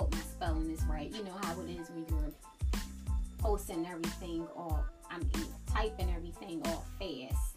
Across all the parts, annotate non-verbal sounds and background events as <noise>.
Oh, spelling is right. You know how it is when you're posting everything or I mean typing everything all fast.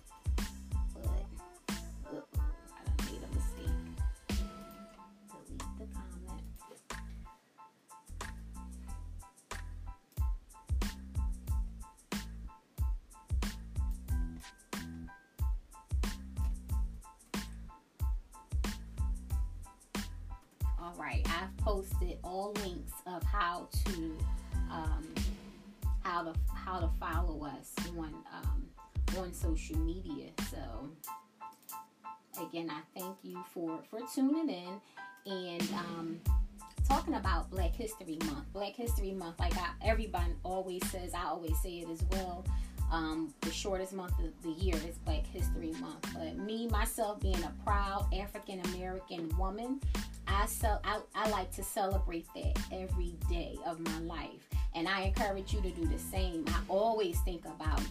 Again, I thank you for for tuning in and um, talking about Black History Month. Black History Month, like I, everyone always says, I always say it as well. Um, the shortest month of the year is Black History Month. But me, myself, being a proud African American woman, I, sell, I, I like to celebrate that every day of my life. And I encourage you to do the same. I always think about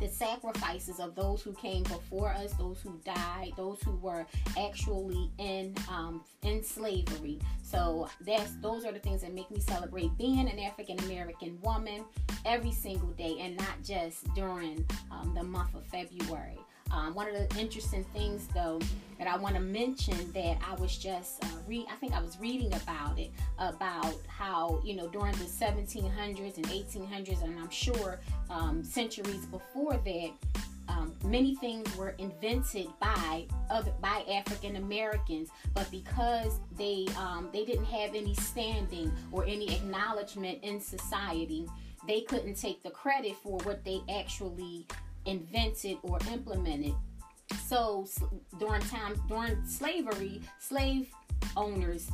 the sacrifices of those who came before us, those who died, those who were actually in um, in slavery. So that's those are the things that make me celebrate being an African American woman every single day, and not just during um, the month of February. Um, one of the interesting things, though, that I want to mention that I was just uh, read. I think I was reading about it about how you know during the 1700s and 1800s, and I'm sure um, centuries before that. Um, many things were invented by other by African Americans, but because they um, they didn't have any standing or any acknowledgement in society, they couldn't take the credit for what they actually invented or implemented. So during times during slavery, slave owners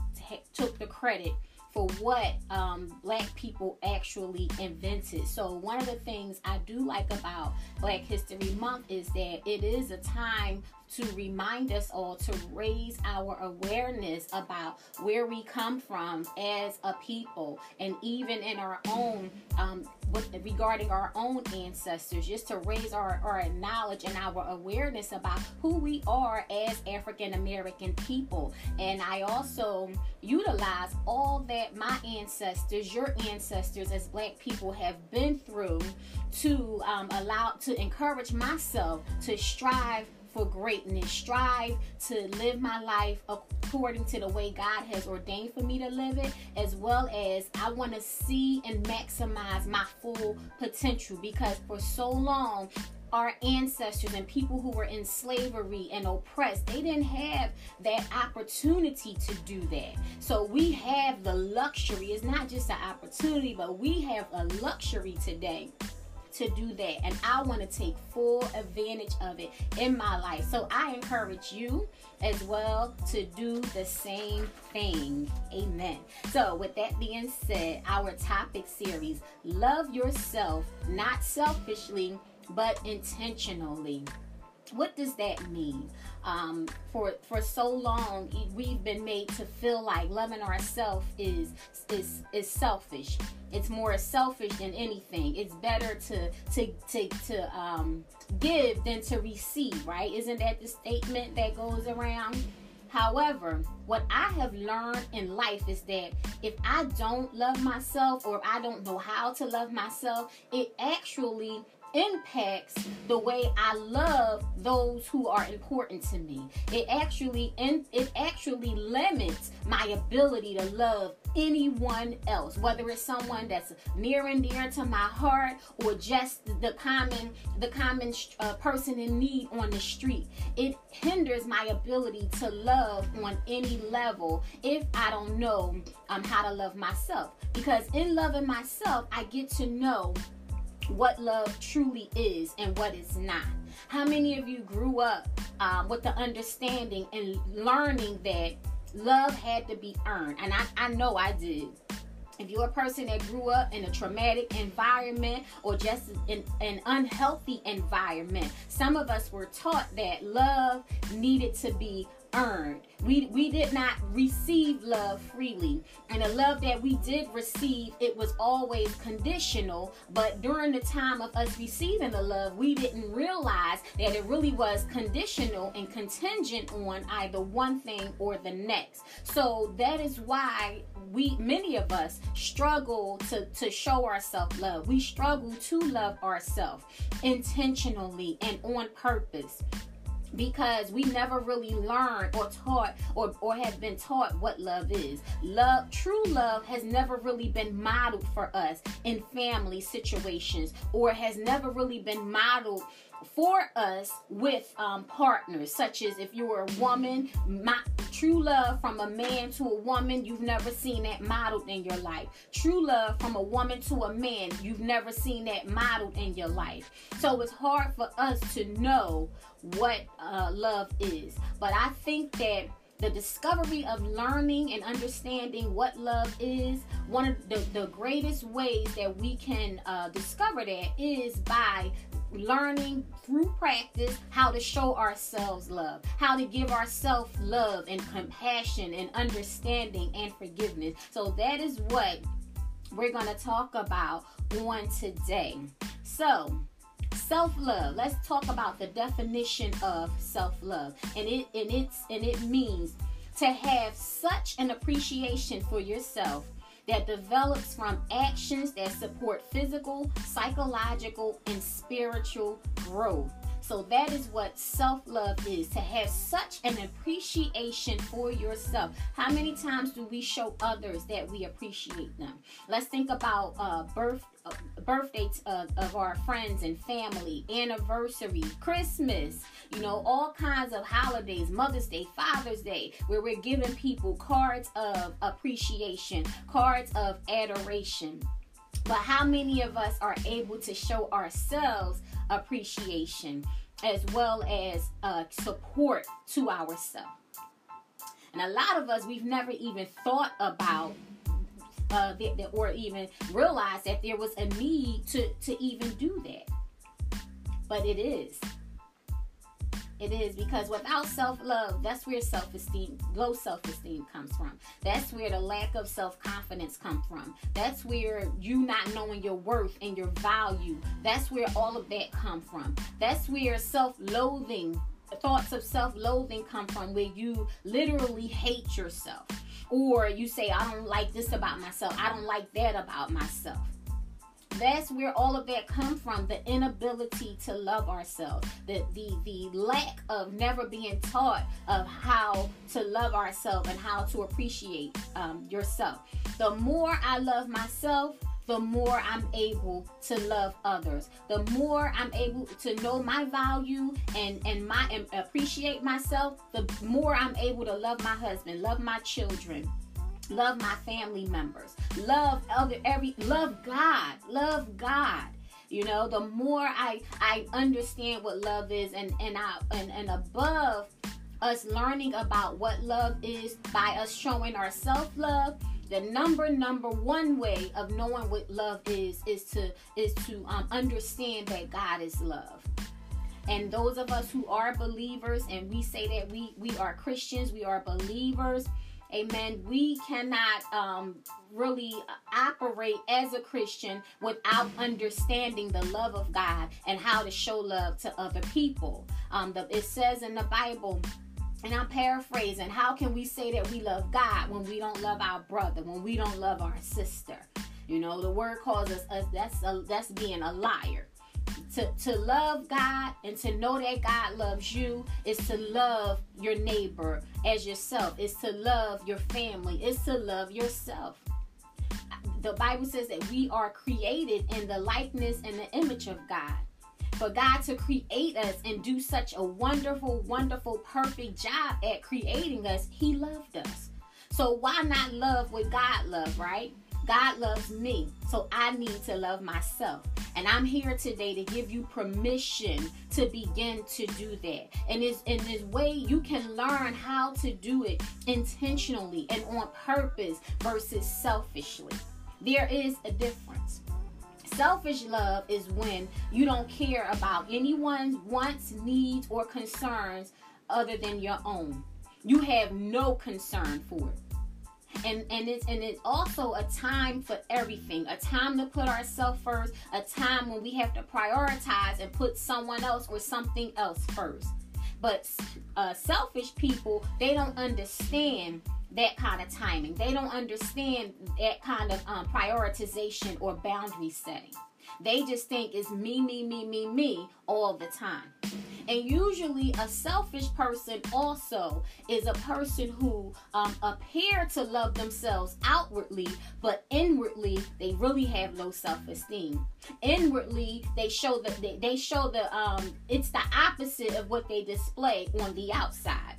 took the credit for what um, black people actually invented. So one of the things I do like about Black History Month is that it is a time to remind us all to raise our awareness about where we come from as a people and even in our own um, with, regarding our own ancestors just to raise our, our knowledge and our awareness about who we are as african american people. And i also utilize all that my ancestors your ancestors as black people have been through to um, allow to encourage myself to strive for greatness, strive to live my life according to the way God has ordained for me to live it, as well as I want to see and maximize my full potential because for so long, our ancestors and people who were in slavery and oppressed, they didn't have that opportunity to do that. So we have the luxury. It's not just an opportunity, but we have a luxury today to do that. And I want to take full advantage of it in my life. So I encourage you as well to do the same thing. Amen. So, with that being said, our topic series love yourself, not selfishly, but intentionally. What does that mean? Um, for for so long, we've been made to feel like loving ourselves is is is selfish. It's more selfish than anything. It's better to to to to um, give than to receive. Right? Isn't that the statement that goes around? However, what I have learned in life is that if I don't love myself or I don't know how to love myself, it actually impacts the way I love those who are important to me. It actually it actually limits my ability to love anyone else, whether it's someone that's near and dear to my heart or just the common the common uh, person in need on the street. It hinders my ability to love on any level if I don't know um, how to love myself. Because in loving myself, I get to know what love truly is and what it's not. How many of you grew up um, with the understanding and learning that love had to be earned? And I, I know I did. If you're a person that grew up in a traumatic environment or just in an unhealthy environment, some of us were taught that love needed to be earned. We we did not receive love freely. And the love that we did receive, it was always conditional. But during the time of us receiving the love, we didn't realize that it really was conditional and contingent on either one thing or the next. So that is why we many of us struggle to to show ourselves love. We struggle to love ourselves intentionally and on purpose because we never really learned or taught or, or have been taught what love is. Love, true love has never really been modeled for us in family situations or has never really been modeled for us with um, partners, such as if you're a woman, my, true love from a man to a woman, you've never seen that modeled in your life. True love from a woman to a man, you've never seen that modeled in your life. So it's hard for us to know what uh, love is. But I think that the discovery of learning and understanding what love is one of the, the greatest ways that we can uh, discover that is by learning through practice how to show ourselves love, how to give ourselves love and compassion and understanding and forgiveness. So that is what we're going to talk about on today. So, self-love. Let's talk about the definition of self-love. And it and it's and it means to have such an appreciation for yourself that develops from actions that support physical, psychological, and spiritual growth. So that is what self love is to have such an appreciation for yourself. How many times do we show others that we appreciate them? Let's think about uh, birth uh, birthdays uh, of our friends and family, anniversary, Christmas, you know, all kinds of holidays, Mother's Day, Father's Day, where we're giving people cards of appreciation, cards of adoration. But how many of us are able to show ourselves appreciation as well as uh, support to ourselves? And a lot of us, we've never even thought about uh, or even realized that there was a need to, to even do that. But it is. It is because without self love, that's where self esteem, low self esteem comes from. That's where the lack of self confidence comes from. That's where you not knowing your worth and your value. That's where all of that come from. That's where self loathing, thoughts of self loathing come from, where you literally hate yourself. Or you say, I don't like this about myself. I don't like that about myself that's where all of that comes from the inability to love ourselves the the the lack of never being taught of how to love ourselves and how to appreciate um, yourself the more i love myself the more I'm able to love others. The more I'm able to know my value and and my and appreciate myself, the more I'm able to love my husband, love my children, love my family members. Love other every love god. Love god. You know the more i i understand what love is and and i and, and above us learning about what love is by us showing our self-love the number number one way of knowing what love is is to is to um, understand that god is love. And those of us who are believers and we say that we we are christians we are believers Amen. We cannot um, really operate as a Christian without understanding the love of God and how to show love to other people. Um, the, it says in the Bible, and I'm paraphrasing, how can we say that we love God when we don't love our brother, when we don't love our sister? You know, the word calls us, us that's a, that's being a liar to, to love God and to know that God loves you is to love your neighbor as yourself, is to love your family, is to love yourself. The Bible says that we are created in the likeness and the image of God. For God to create us and do such a wonderful, wonderful, perfect job at creating us, He loved us. So why not love what God loved, right? God loves me, so I need to love myself. And I'm here today to give you permission to begin to do that. And it's in this way you can learn how to do it intentionally and on purpose versus selfishly. There is a difference. Selfish love is when you don't care about anyone's wants, needs, or concerns other than your own you have no concern for it and and it's and it's also a time for everything. A time to put ourselves first. A time when we have to prioritize and put someone else or something else first. But uh, selfish people they don't understand that kind of timing. They don't understand that kind of um, prioritization or boundary setting they just think it's me me me me me all the time and usually, a selfish person also is a person who um, appear to love themselves outwardly, but inwardly they really have low self-esteem. Inwardly, they show that they, they show the um, it's the opposite of what they display on the outside.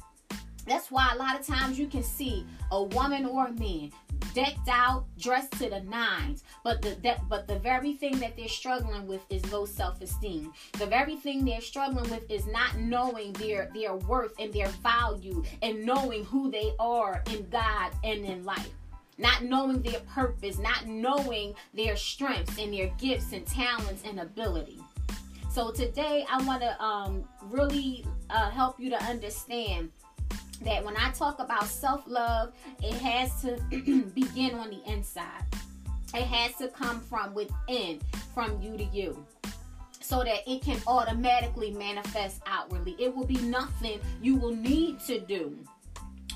That's why a lot of times you can see a woman or a man decked out, dressed to the nines, but the that, but the very thing that they're struggling with is low self-esteem. The very thing they're struggling with is not knowing their their worth and their value and knowing who they are in God and in life. Not knowing their purpose, not knowing their strengths and their gifts and talents and ability. So today I want to um, really uh, help you to understand that when I talk about self love, it has to <clears throat> begin on the inside. It has to come from within, from you to you. So that it can automatically manifest outwardly. It will be nothing you will need to do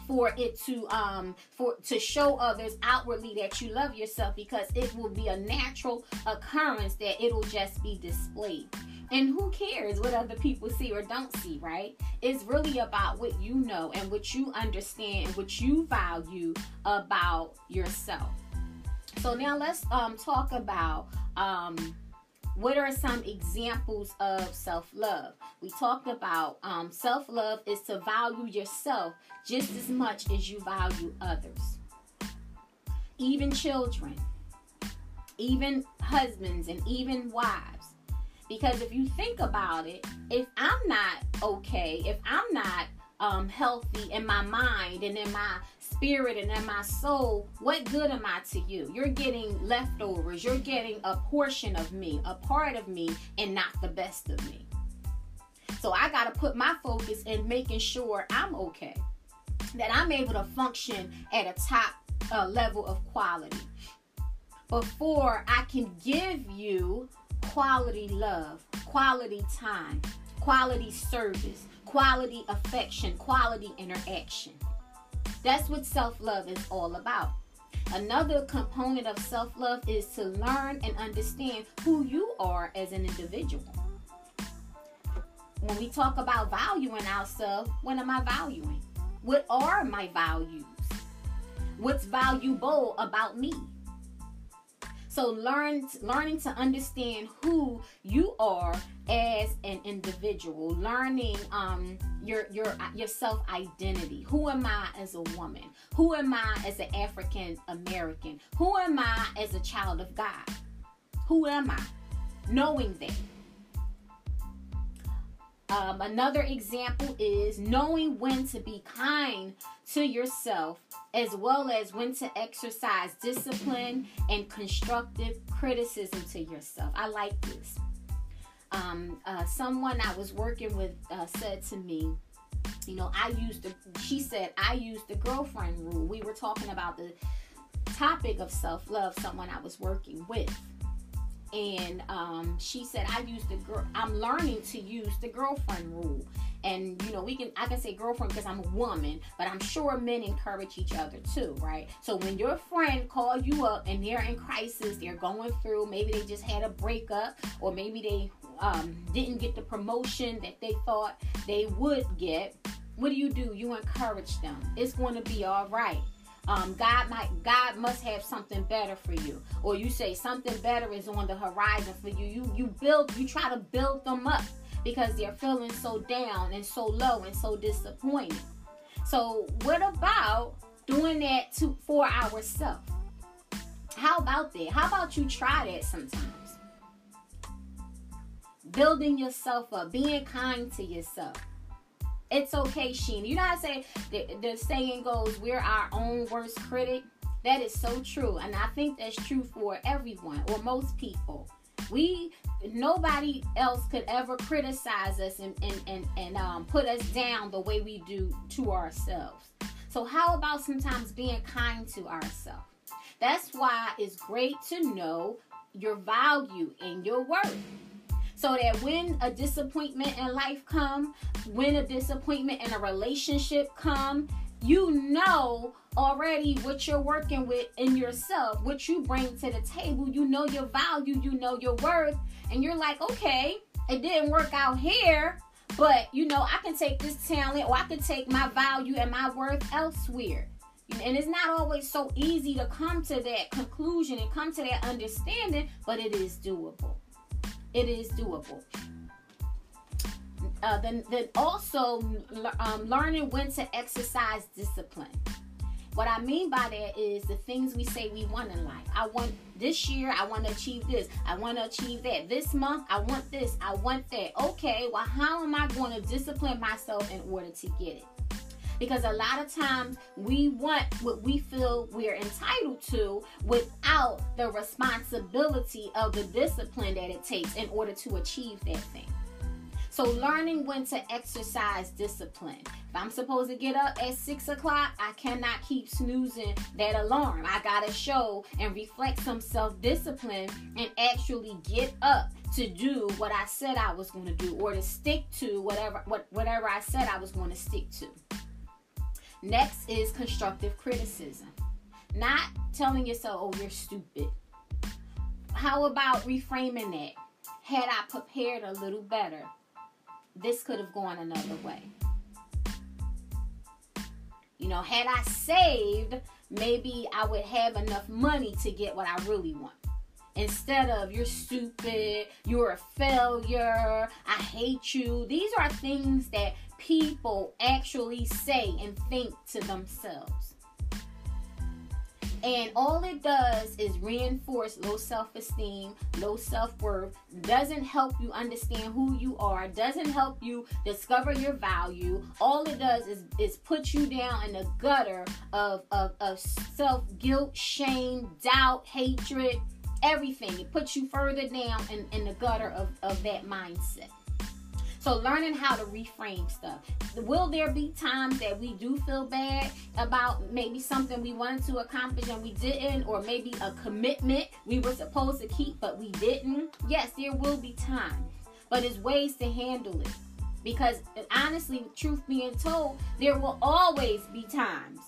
for it to um for to show others outwardly that you love yourself because it will be a natural occurrence that it'll just be displayed and who cares what other people see or don't see, right? It's really about what you know and what you understand and what you value about yourself. So now let's um, talk about um, what are some examples of self love? We talked about um, self love is to value yourself just as much as you value others, even children, even husbands, and even wives. Because if you think about it, if I'm not okay, if I'm not um, healthy in my mind and in my spirit and in my soul, what good am I to you? You're getting leftovers. You're getting a portion of me, a part of me, and not the best of me. So I got to put my focus in making sure I'm okay, that I'm able to function at a top uh, level of quality before I can give you quality love, quality time, quality service, quality affection, quality interaction. That's what self love is all about. Another component of self love is to learn and understand who you are as an individual. When we talk about valuing ourselves, what am I valuing? What are my values? What's valuable about me? So learn learning to understand who you are as an individual, learning um your your your self identity. Who am I as a woman? Who am I as an African American? Who am I as a child of God? Who am I? Knowing that. Um, another example is knowing when to be kind to yourself as well as when to exercise discipline and constructive criticism to yourself. I like this. Um, uh, someone I was working with uh, said to me, you know, I used the, she said, I used the girlfriend rule. We were talking about the topic of self love, someone I was working with and um, she said i use the girl i'm learning to use the girlfriend rule. And you know we can i can say girlfriend because i'm a woman but i'm sure men encourage each other too right? So when your friend call you up and they're in crisis they're going through maybe they just had a breakup or maybe they um, didn't get the promotion that they thought they would get what do you do? You encourage them. It's going to be all right um, God might God must have something better for you, or you say something better is on the horizon for you. You you build you try to build them up because they're feeling so down and so low and so disappointed. So what about doing that to for ourselves? How about that? How about you try that sometimes? Building yourself up, being kind to yourself. It's okay, Sheena. You know how I say the, the saying goes, we're our own worst critic? That is so true. And I think that's true for everyone or most people. We nobody else could ever criticize us and and and, and um, put us down the way we do to ourselves. So how about sometimes being kind to ourselves? That's why it's great to know your value and your worth so that when a disappointment in life come when a disappointment in a relationship come you know already what you're working with in yourself what you bring to the table. You know your value you know your worth and you're like okay it didn't work out here but you know i can take this talent or i can take my value and my worth elsewhere. And it's not always so easy to come to that conclusion and come to that understanding but it is doable it is doable. Uh, then, then also um, learning when to exercise discipline. What I mean by that is the things we say we want in life. I want this year, I want to achieve this. I want to achieve that. This month, I want this. I want that. Okay, well, how am I going to discipline myself in order to get it? Because a lot of times we want what we feel we're entitled to without the responsibility of the discipline that it takes in order to achieve that thing. So, learning when to exercise discipline. If I'm supposed to get up at six o'clock, I cannot keep snoozing that alarm. I gotta show and reflect some self discipline and actually get up to do what I said I was going to do or to stick to whatever what, whatever I said I was going to stick to. Next is constructive criticism. Not telling yourself, oh, you're stupid. How about reframing it? Had I prepared a little better, this could have gone another way. You know, had I saved, maybe I would have enough money to get what I really want. Instead of you're stupid, you're a failure, I hate you. These are things that people actually say and think to themselves. And all it does is reinforce low self esteem, low self worth, doesn't help you understand who you are, doesn't help you discover your value. All it does is, is put you down in the gutter of, of, of self guilt, shame, doubt, hatred, everything. It puts you further down in, in the gutter of, of that mindset. So learning how to reframe stuff. Will there be times that we do feel bad about maybe something we wanted to accomplish and we didn't, or maybe a commitment we were supposed to keep but we didn't? Yes, there will be times, but it's ways to handle it. Because honestly, truth being told, there will always be times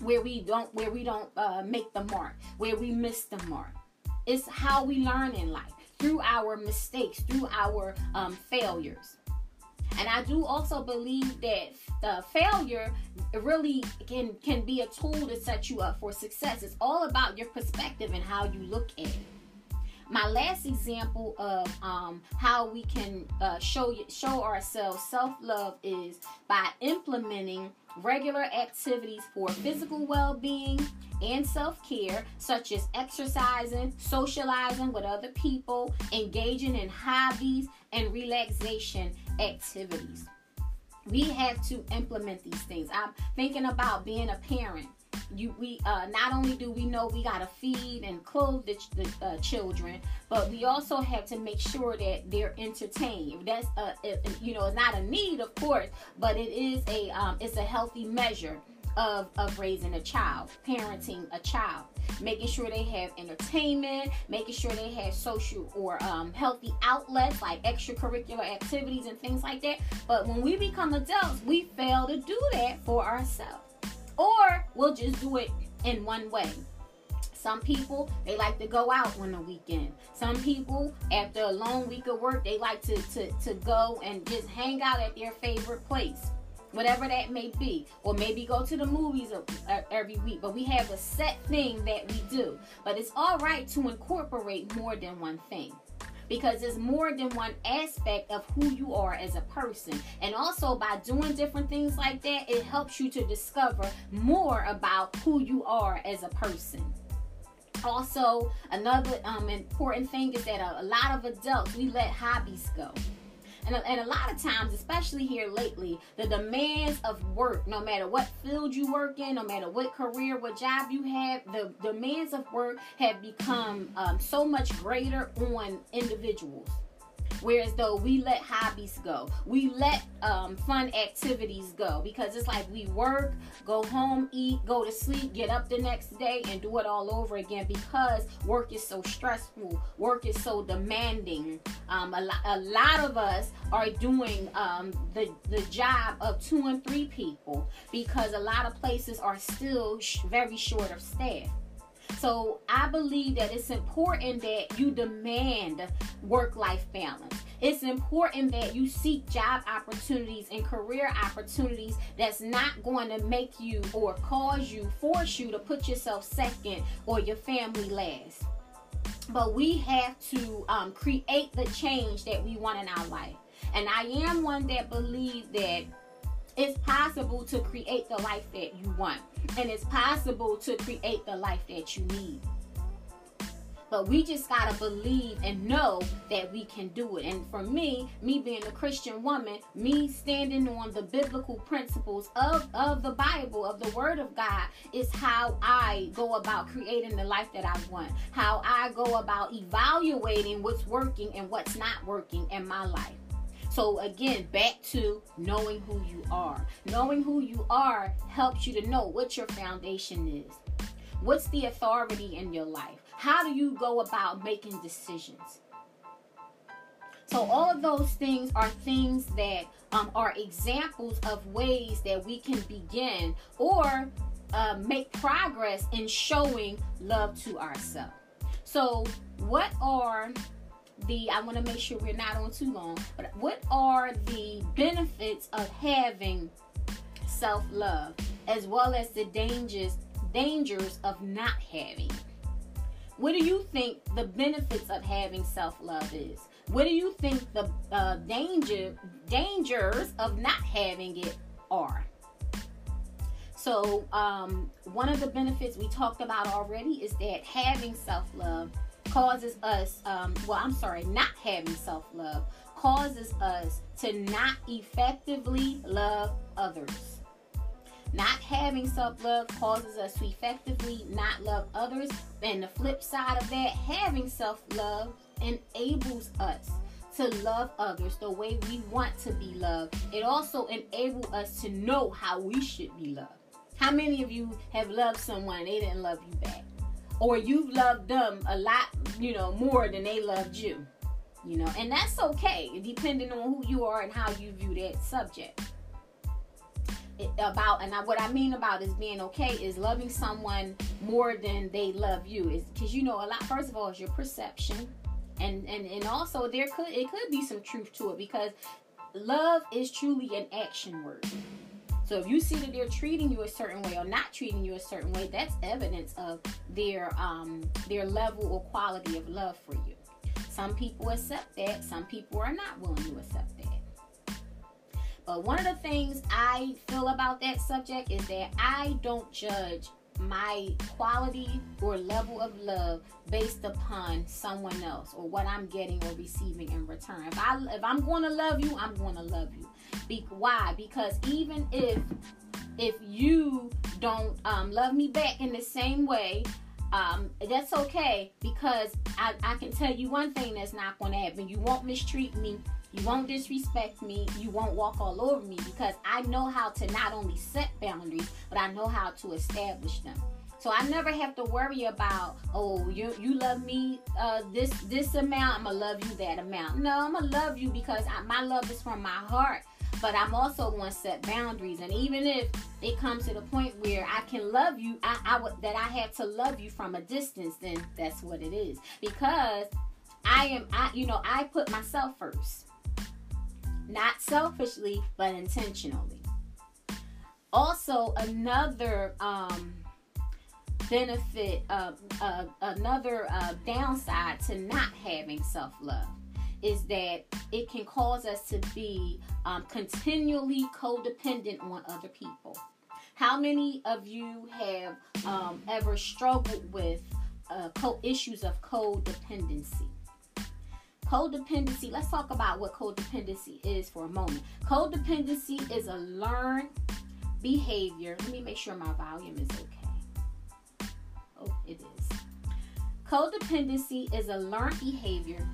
where we don't where we don't uh, make the mark, where we miss the mark. It's how we learn in life through our mistakes, through our um, failures. And I do also believe that the failure really can can be a tool to set you up for success. It's all about your perspective and how you look at it. My last example of um, how we can uh, show show ourselves self love is by implementing regular activities for physical well being and self care, such as exercising, socializing with other people, engaging in hobbies, and relaxation activities. We have to implement these things. I'm thinking about being a parent you we uh, not only do we know we gotta feed and clothe the, the uh, children, but we also have to make sure that they're entertained. That's a, it, you know it's not a need, of course, but it is a um, it's a healthy measure of, of raising a child, parenting a child, making sure they have entertainment, making sure they have social or um, healthy outlets like extracurricular activities and things like that. But when we become adults, we fail to do that for ourselves or we'll just do it in one way. Some people they like to go out on the weekend. Some people after a long week of work they like to, to, to go and just hang out at their favorite place. Whatever that may be, or maybe go to the movies every week. But we have a set thing that we do. But it's all right to incorporate more than one thing because it's more than one aspect of who you are as a person. And also by doing different things like that, it helps you to discover more about who you are as a person. Also, another um, important thing is that a, a lot of adults we let hobbies go And a, and a lot of times, especially here lately, the demands of work, no matter what field you work in, no matter what career, what job you have, the demands of work have become um, so much greater on individuals. Whereas though we let hobbies go, we let um, fun activities go. Because it's like we work, go home, eat, go to sleep, get up the next day, and do it all over again. Because work is so stressful, work is so demanding. Um, a, lot, a lot of us are doing um, the the job of two and three people. Because a lot of places are still sh- very short of staff. So I believe that it's important that you demand work life balance. It's important that you seek job opportunities and career opportunities that's not going to make you or cause you, force you to put yourself second or your family last. But we have to um, create the change that we want in our life. And I am one that believes that it's possible to create the life that you want and it's possible to create the life that you need but we just gotta believe and know that we can do it. And for me, me being a Christian woman, me standing on the biblical principles of, of the Bible, of the Word of God, is how I go about creating the life that I want. How I go about evaluating what's working and what's not working in my life. So again, back to knowing who you are. Knowing who you are helps you to know what your foundation is. What's the authority in your life? How do you go about making decisions? So all of those things are things that um, are examples of ways that we can begin or uh, make progress in showing love to ourselves. So, what are the I want to make sure we're not on too long, but what are the benefits of having self-love as well as the dangers dangers of not having? What do you think the benefits of having self-love is? What do you think the uh, danger dangers of not having it are? So, um, one of the benefits we talked about already is that having self love causes us, um, well, I'm sorry, not having self love causes us to not effectively love others. Not having self love causes us to effectively not love others. And the flip side of that, having self love enables us to love others the way we want to be loved. It also enables us to know how we should be loved. How many of you have loved someone they didn't love you back? Or you've loved them a lot, you know, more than they loved you. You know, and that's okay, depending on who you are and how you view that subject. It, about and I, what I mean about is being okay is loving someone more than they love you is because you know a lot. First of all, is your perception, and and and also there could it could be some truth to it because love is truly an action word. So if you see that they're treating you a certain way or not treating you a certain way, that's evidence of their um, their level or quality of love for you. Some people accept that, some people are not willing to accept that. But one of the things I feel about that subject is that I don't judge my quality or level of love based upon someone else or what I'm getting or receiving in return. If I if I'm going to love you, I'm going to love you. Be- why? Because even if if you don't um, love me back in the same way, um, that's okay because I, I can tell you one thing that's not going to happen. You won't mistreat me. You won't disrespect me. You won't walk all over me because I know how to not only set boundaries, but I know how to establish them. So I never have to worry about, oh, you you love me uh, this this amount, I'm gonna love you that amount. No, I'm gonna love you because I, my love is from my heart but I'm also going to set boundaries. And even if it comes to the point where I can love you, I, that I have to love you from a distance, then that's what it is. Because I am, I you know, I put myself first, not selfishly, but intentionally. Also, another um, benefit, uh, uh, another uh, downside to not having self love is that it can cause us to be um, continually codependent on other people. How many of you have um, ever struggled with uh, co- issues of codependency? codependency, let's talk about what codependency is for a moment. Codependency is a learned behavior. Let me make sure my volume is okay. Oh, it is. Codependency is a learned behavior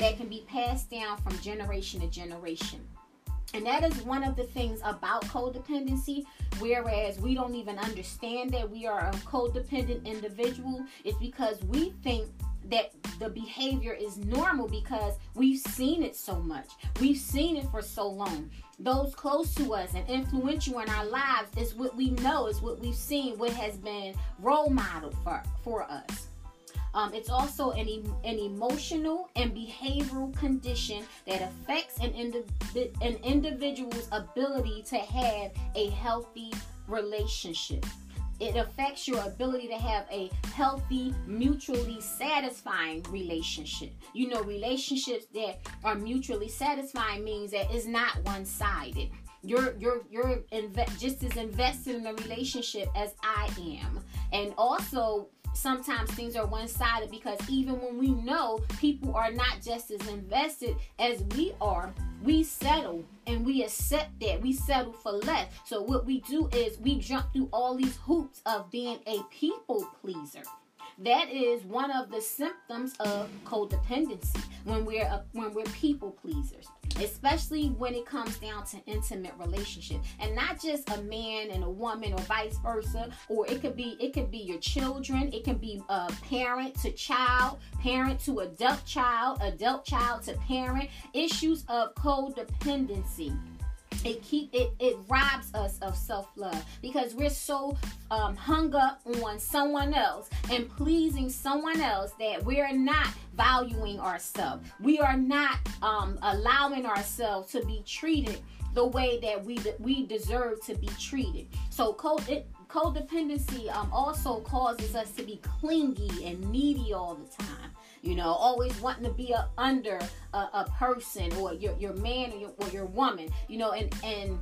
that can be passed down from generation to generation. And that is one of the things about codependency, whereas we don't even understand that we are a codependent individual, it's because we think that the behavior is normal because we've seen it so much. We've seen it for so long. Those close to us and influential in our lives is what we know, is what we've seen, what has been role model for, for us. Um, it's also an, an emotional and behavioral condition that affects an, indi- an individual's ability to have a healthy relationship. It affects your ability to have a healthy, mutually satisfying relationship. You know, relationships that are mutually satisfying means that it's not one-sided you're you're you're inve- just as invested in the relationship as I am. And also sometimes things are one-sided because even when we know people are not just as invested as we are, we settle and we accept that we settle for less. So what we do is we jump through all these hoops of being a people pleaser. That is one of the symptoms of codependency when we're a, when we're people pleasers, especially when it comes down to intimate relationship, and not just a man and a woman or vice versa. Or it could be it could be your children. It can be a parent to child, parent to adult child, adult child to parent. Issues of codependency it keep it it robs us of self-love because we're so um, hung up on someone else and pleasing someone else that we're not valuing ourselves. We are not um, allowing ourselves to be treated the way that we we deserve to be treated. So code it codependency um, also causes us to be clingy and needy all the time you know, always wanting to be a, under a, a person or your, your man or your, or your woman, you know, and, and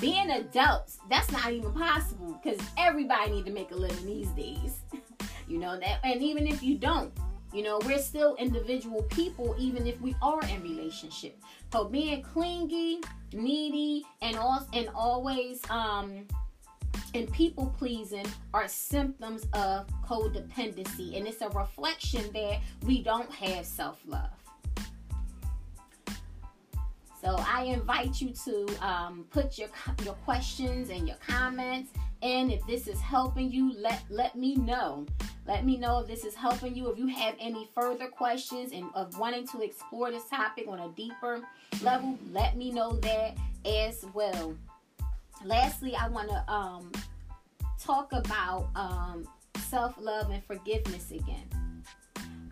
being adults, that's not even possible because everybody need to make a living these days. <laughs> you know, that, and even if you don't, you know, we're still individual people, even if we are in relationship. So being clingy, needy, and all and always um and people pleasing are symptoms of codependency, and it's a reflection that we don't have self love. So I invite you to um, put your your questions and your comments, and if this is helping you, let let me know. Let me know if this is helping you. If you have any further questions and of wanting to explore this topic on a deeper level, let me know that as well lastly, I want to um, talk about um, self love and forgiveness again.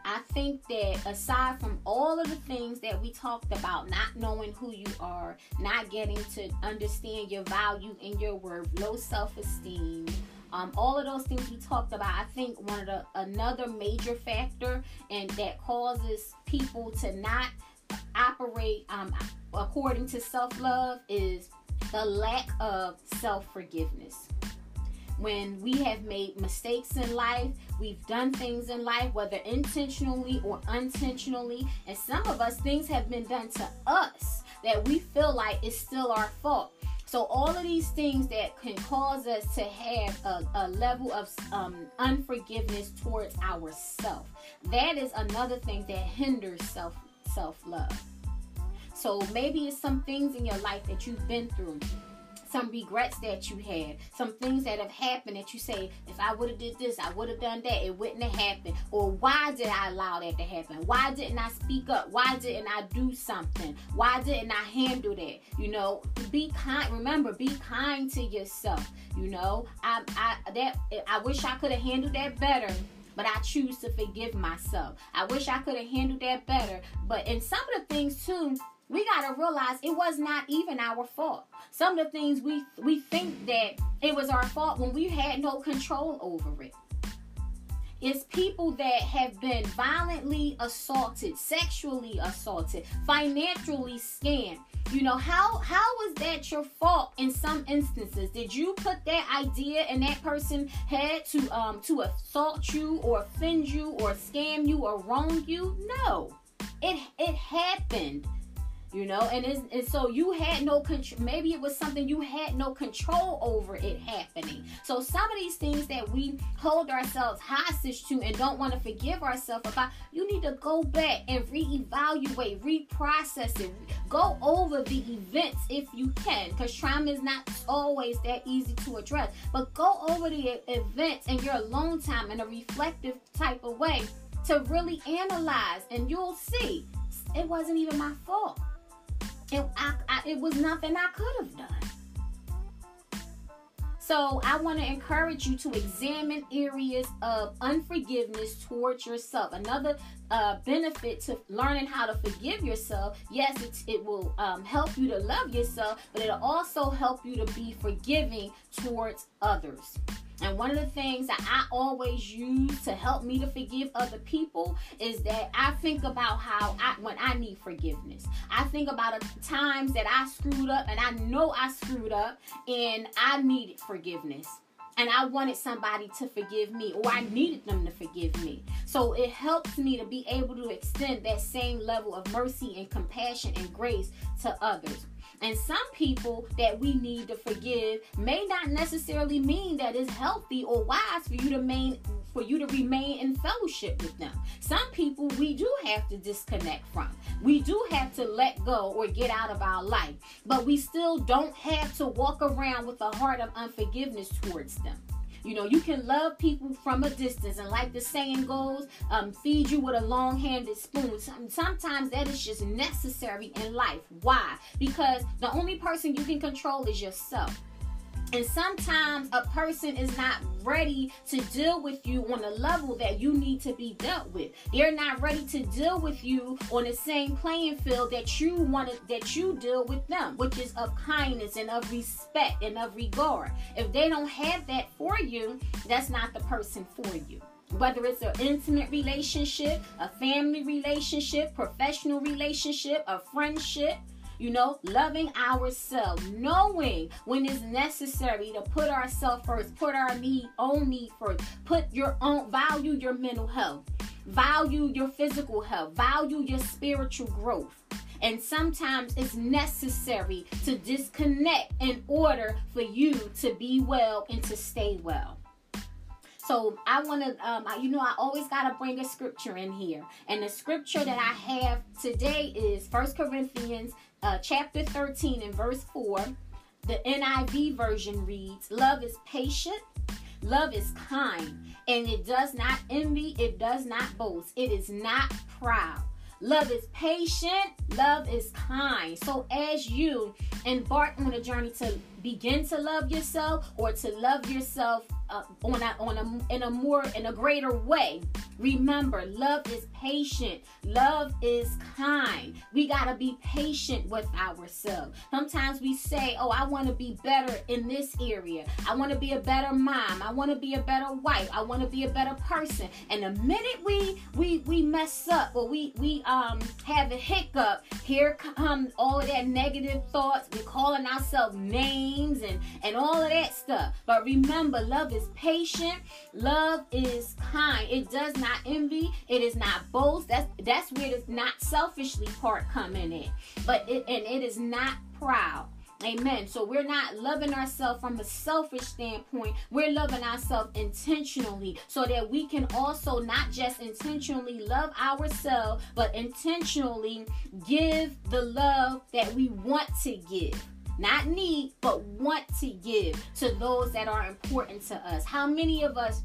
I think that aside from all of the things that we talked about, not knowing who you are, not getting to understand your value and your worth, low self esteem, um, all of those things we talked about, I think one of the another major factor and that causes people to not operate um, according to self love is the lack of self forgiveness. When we have made mistakes in life, we've done things in life, whether intentionally or unintentionally, and some of us, things have been done to us that we feel like it's still our fault. So, all of these things that can cause us to have a, a level of um, unforgiveness towards ourselves. That is another thing that hinders self self love. So maybe it's some things in your life that you've been through some regrets that you had, some things that have happened that you say, if I would have did this, I would have done that, it wouldn't have happened. Or why did I allow that to happen? Why didn't I speak up? Why didn't I do something? Why didn't I handle that? You know, be kind. Remember, be kind to yourself. You know, I I that I wish I could have handled that better but I choose to forgive myself. I wish I could have handled that better. But in some of the things too, we got to realize it was not even our fault. Some of the things we we think that it was our fault when we had no control over it. It's people that have been violently assaulted, sexually assaulted, financially scammed. You know, how how was that your fault in some instances? Did you put that idea in that person head to um to assault you or offend you or scam you or wrong you? No it it happened you know and, and so you had no control maybe it was something you had no control over it happening. So some of these things that we hold ourselves hostage to and don't want to forgive ourselves about you need to go back and reevaluate reprocess it. Go over the events if you can because trauma is not always that easy to address. But go over the events in your alone time in a reflective type of way to really analyze and you'll see. It wasn't even my fault it, I, I, it was nothing I could have done. So I want to encourage you to examine areas of unforgiveness towards yourself. Another uh, benefit to learning how to forgive yourself, yes, it will um, help you to love yourself, but it'll also help you to be forgiving towards others. And one of the things that I always use to help me to forgive other people is that I think about how I when I need forgiveness. I think about the times that I screwed up and I know I screwed up and I needed forgiveness and I wanted somebody to forgive me, or I needed them to forgive me. So it helps me to be able to extend that same level of mercy and compassion and grace to others. And some people that we need to forgive may not necessarily mean that it's healthy or wise for you to remain for you to remain in fellowship with them. Some people we do have to disconnect from. We do have to let go or get out of our life. But we still don't have to walk around with a heart of unforgiveness towards them. You know, you can love people from a distance, and like the saying goes, um, feed you with a long handed spoon. Sometimes that is just necessary in life. Why? Because the only person you can control is yourself. And sometimes a person is not ready to deal with you on a level that you need to be dealt with. They're not ready to deal with you on the same playing field that you want that you deal with them, which is of kindness and of respect and of regard. If they don't have that for you, that's not the person for you whether it's an intimate relationship, a family relationship, professional relationship, a friendship, you know, loving ourselves, knowing when it's necessary to put ourselves first, put our need, own need first, put your own value your mental health, value your physical health, value your spiritual growth. And sometimes it's necessary to disconnect in order for you to be well and to stay well. So I want to, um, you know, I always got to bring a scripture in here. And the scripture that I have today is First Corinthians uh, chapter 13 and verse 4, the NIV version reads, Love is patient, love is kind, and it does not envy, it does not boast, it is not proud. Love is patient, love is kind. So as you embark on a journey to begin to love yourself or to love yourself uh, on a, on a in a more in a greater way. Remember love is patient. Love is kind. We got to be patient with ourselves. Sometimes we say oh i want to be better in this area. I want to be a better mom. I want to be a better wife. I want to be a better person. And the minute we we we mess up or we we um have a hiccup here come all of that negative thoughts. We're calling ourselves names and and all of that stuff. But remember love is patient. Love is kind. It does not envy. It is not boast. That's that's where the not selfishly part coming in. But it and it is not proud. Amen. So we're not loving ourselves from a selfish standpoint. We're loving ourselves intentionally so that we can also not just intentionally love ourselves, but intentionally give the love that we want to give not need, but want to give to those that are important to us. How many of us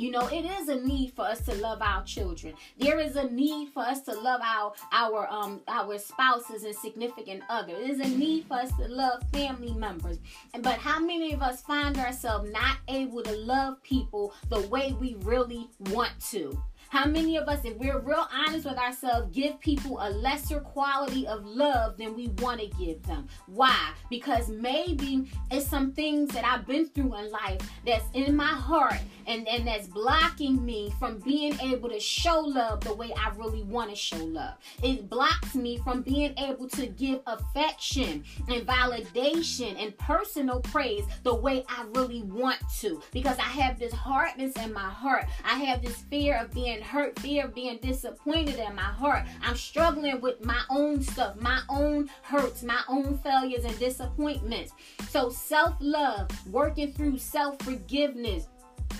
you know, it is a need for us to love our children. There is a need for us to love our our um our spouses and significant others. There is a need for us to love family members. And but how many of us find ourselves not able to love people the way we really want to? How many of us, if we're real honest with ourselves, give people a lesser quality of love than we want to give them? Why? Because maybe it's some things that I've been through in life that's in my heart and, and that's blocking me from being able to show love the way I really want to show love. It blocks me from being able to give affection and validation and personal praise the way I really want to because I have this hardness in my heart. I have this fear of being and hurt, fear of being disappointed in my heart. I'm struggling with my own stuff, my own hurts, my own failures and disappointments. So, self love, working through self forgiveness,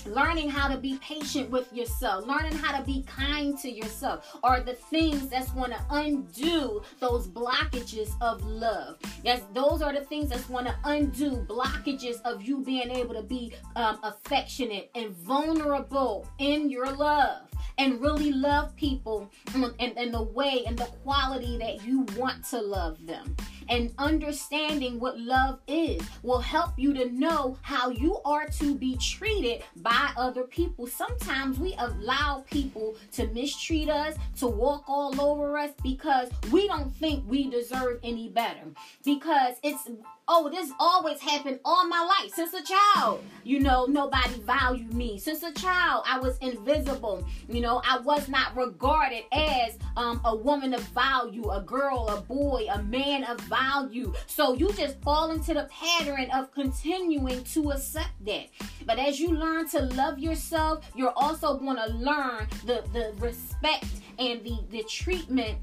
learning how to be patient with yourself, learning how to be kind to yourself are the things that's going to undo those blockages of love. Yes, those are the things that's going to undo blockages of you being able to be um, affectionate and vulnerable in your love and really love people in, in the way and the quality that you want to love them and understanding what love is will help you to know how you are to be treated by other people. Sometimes we allow people to mistreat us, to walk all over us because we don't think we deserve any better. Because it's oh, this always happened all my life since a child. You know, nobody valued me. Since a child, I was invisible. You know, I was not regarded as um, a woman of value, a girl, a boy, a man of value. So you just fall into the pattern of continuing to accept that. But as you learn to love yourself, you're also going to learn the, the respect and the, the treatment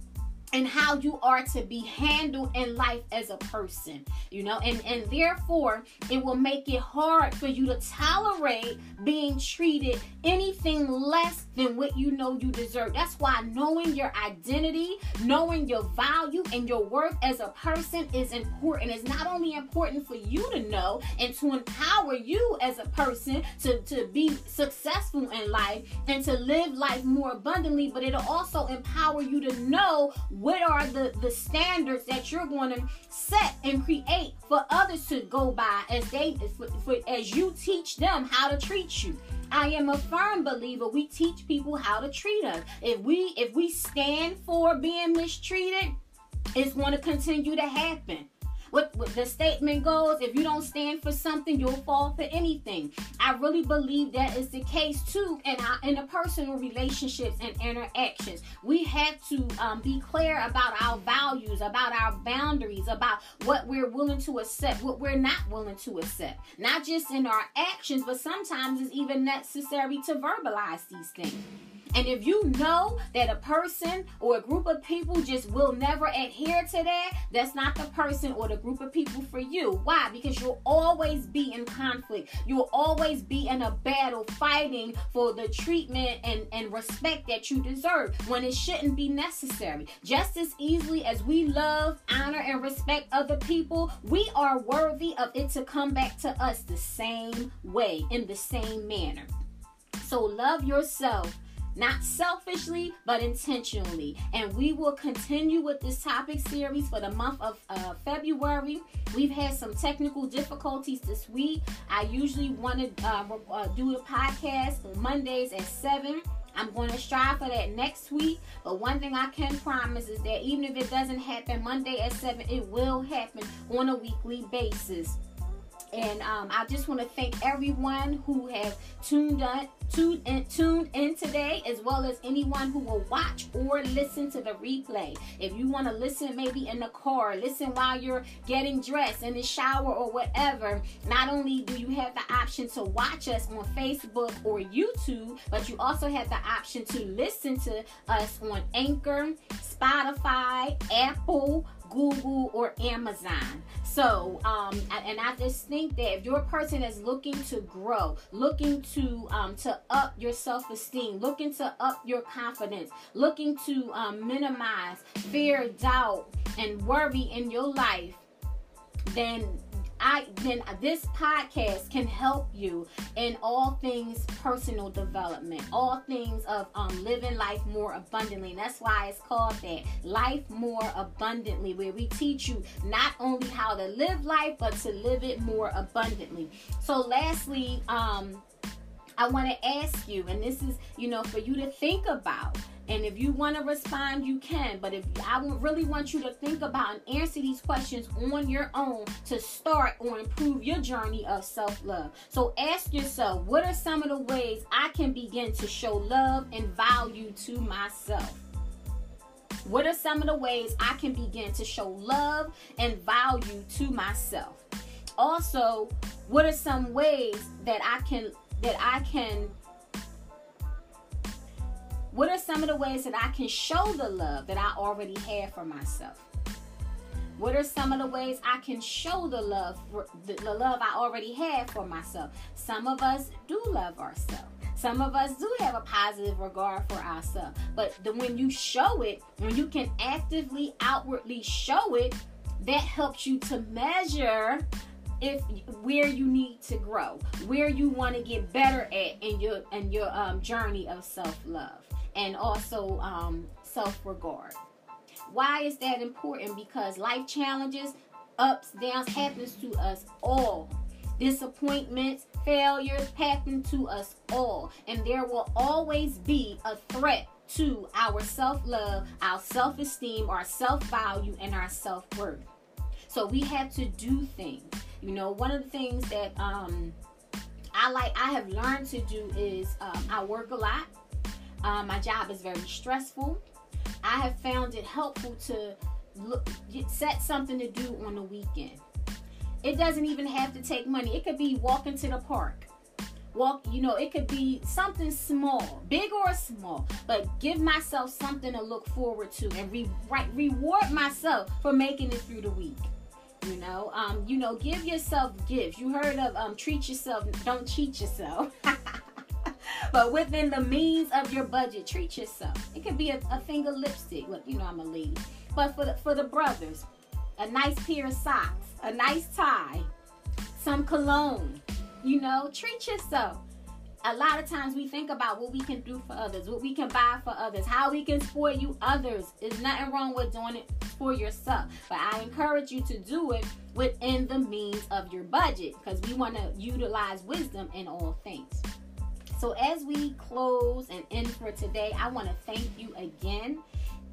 and how you are to be handled in life as a person you know? And and therefore it will make it hard for you to tolerate being treated anything less than what you know you deserve. That's why knowing your identity knowing your value and your worth as a person is important. It's not only important for you to know and to empower you as a person to to be successful in life and to live life more abundantly but it'll also empower you to know what are the, the standards that you're going to set and create for others to go by as they as you teach them how to treat you? I am a firm believer we teach people how to treat us. If we if we stand for being mistreated, it's going to continue to happen. What, what the statement goes, if you don't stand for something, you'll fall for anything. I really believe that is the case too in our in the personal relationships and interactions. We have to um, be clear about our values, about our boundaries, about what we're willing to accept, what we're not willing to accept. Not just in our actions, but sometimes it's even necessary to verbalize these things. And if you know that a person or a group of people just will never adhere to that, that's not the person or the group of people for you. Why? Because you'll always be in conflict. You'll always be in a battle fighting for the treatment and, and respect that you deserve when it shouldn't be necessary. Just as easily as we love, honor, and respect other people, we are worthy of it to come back to us the same way, in the same manner. So love yourself not selfishly, but intentionally. And we will continue with this topic series for the month of uh, February. We've had some technical difficulties this week. I usually want to uh, uh, do the podcast Mondays at 7. I'm going to strive for that next week. But one thing I can promise is that even if it doesn't happen Monday at 7, it will happen on a weekly basis. And um, I just want to thank everyone who have tuned in, tuned in, tuned in today, as well as anyone who will watch or listen to the replay. If you want to listen, maybe in the car, listen while you're getting dressed, in the shower, or whatever. Not only do you have the option to watch us on Facebook or YouTube, but you also have the option to listen to us on Anchor, Spotify, Apple. Google or Amazon. So, um, and I just think that if you're a person that's looking to grow, looking to um, to up your self-esteem, looking to up your confidence, looking to um, minimize fear, doubt, and worry in your life, then I then this podcast can help you in all things personal development, all things of um, living life more abundantly. And that's why it's called that life more abundantly, where we teach you not only how to live life but to live it more abundantly. So, lastly, um, I want to ask you, and this is you know for you to think about and if you want to respond, you can. But if I really want you to think about and answer these questions on your own to start or improve your journey of self love. So ask yourself, what are some of the ways I can begin to show love and value to myself? What are some of the ways I can begin to show love and value to myself? Also, what are some ways that I can that I can What are some of the ways that I can show the love that I already have for myself? What are some of the ways I can show the love, the, the love I already have for myself? Some of us do love ourselves. Some of us do have a positive regard for ourselves. But the, when you show it, when you can actively, outwardly show it, that helps you to measure if where you need to grow, where you want to get better at in your in your um, journey of self love and also um, self regard. Why is that important? Because life challenges, ups, downs happens to us all. Disappointments, failures happen to us all. And there will always be a threat to our self love, our self esteem, our self value, and our self worth. So we have to do things. You know, one of the things that um, I like, I have learned to do is um, I work a lot. Um, my job is very stressful. I have found it helpful to look, set something to do on the weekend. It doesn't even have to take money. It could be walking to the park. Walk, you know, it could be something small, big or small, but give myself something to look forward to and re- right, reward myself for making it through the week. You know, um, you know, give yourself gifts. You heard of um, treat yourself, don't cheat yourself. <laughs> but within the means of your budget, treat yourself. It could be a, a finger lipstick. Look, you know I'm a lady. But for the, for the brothers, a nice pair of socks, a nice tie, some cologne. You know, treat yourself. A lot of times we think about what we can do for others, what we can buy for others, how we can spoil you others. There's nothing wrong with doing it for yourself. But I encourage you to do it within the means of your budget because we want to utilize wisdom in all things. So, as we close and end for today, I want to thank you again.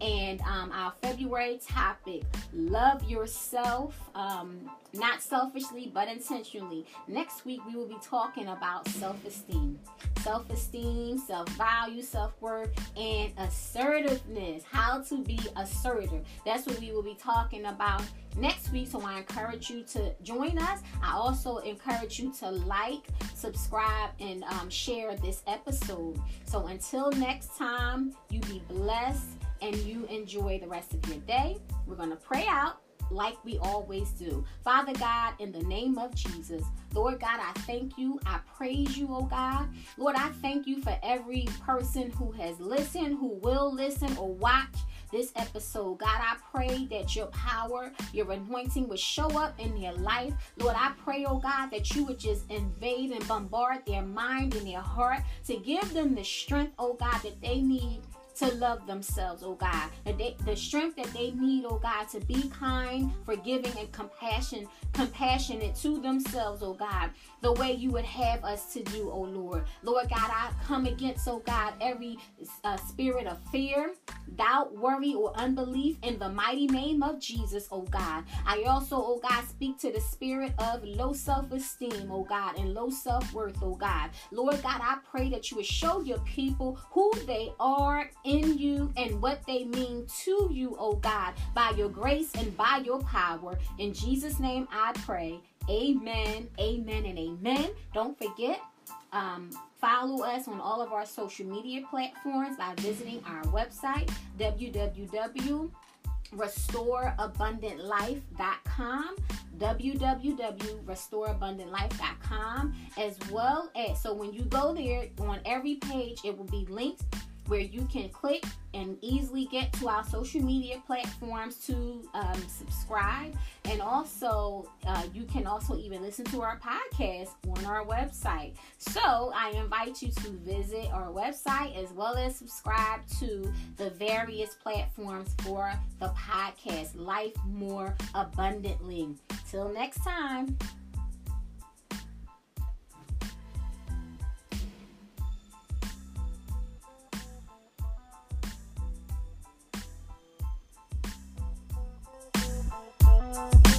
And um, our February topic love yourself, um, not selfishly, but intentionally. Next week, we will be talking about self esteem, self esteem, self value, self worth, and assertiveness. How to be assertive. That's what we will be talking about next week. So I encourage you to join us. I also encourage you to like, subscribe, and um, share this episode. So until next time, you be blessed and you enjoy the rest of your day. We're going to pray out like we always do. Father God, in the name of Jesus, Lord God, I thank you. I praise you, oh God. Lord, I thank you for every person who has listened, who will listen or watch this episode. God, I pray that your power, your anointing would show up in their life. Lord, I pray, oh God, that you would just invade and bombard their mind and their heart to give them the strength, oh God, that they need to love themselves, oh God. They, the strength that they need, oh God, to be kind, forgiving, and compassion, compassionate to themselves, oh God, the way you would have us to do, oh Lord. Lord God, I come against, oh God, every uh, spirit of fear, doubt, worry, or unbelief in the mighty name of Jesus, oh God. I also, oh God, speak to the spirit of low self-esteem, oh God, and low self-worth, oh God. Lord God, I pray that you would show your people who they are in you and what they mean to you, oh God, by your grace and by your power. In Jesus' name I pray. Amen, amen, and amen. Don't forget, um, follow us on all of our social media platforms by visiting our website, www.restoreabundantlife.com www.restoreabundantlife.com as well as so when you go there on every page it will be links where you can click and easily get to our social media platforms to um, subscribe. And also, uh, you can also even listen to our podcast on our website. So, I invite you to visit our website as well as subscribe to the various platforms for the podcast Life More Abundantly. Till next time. love.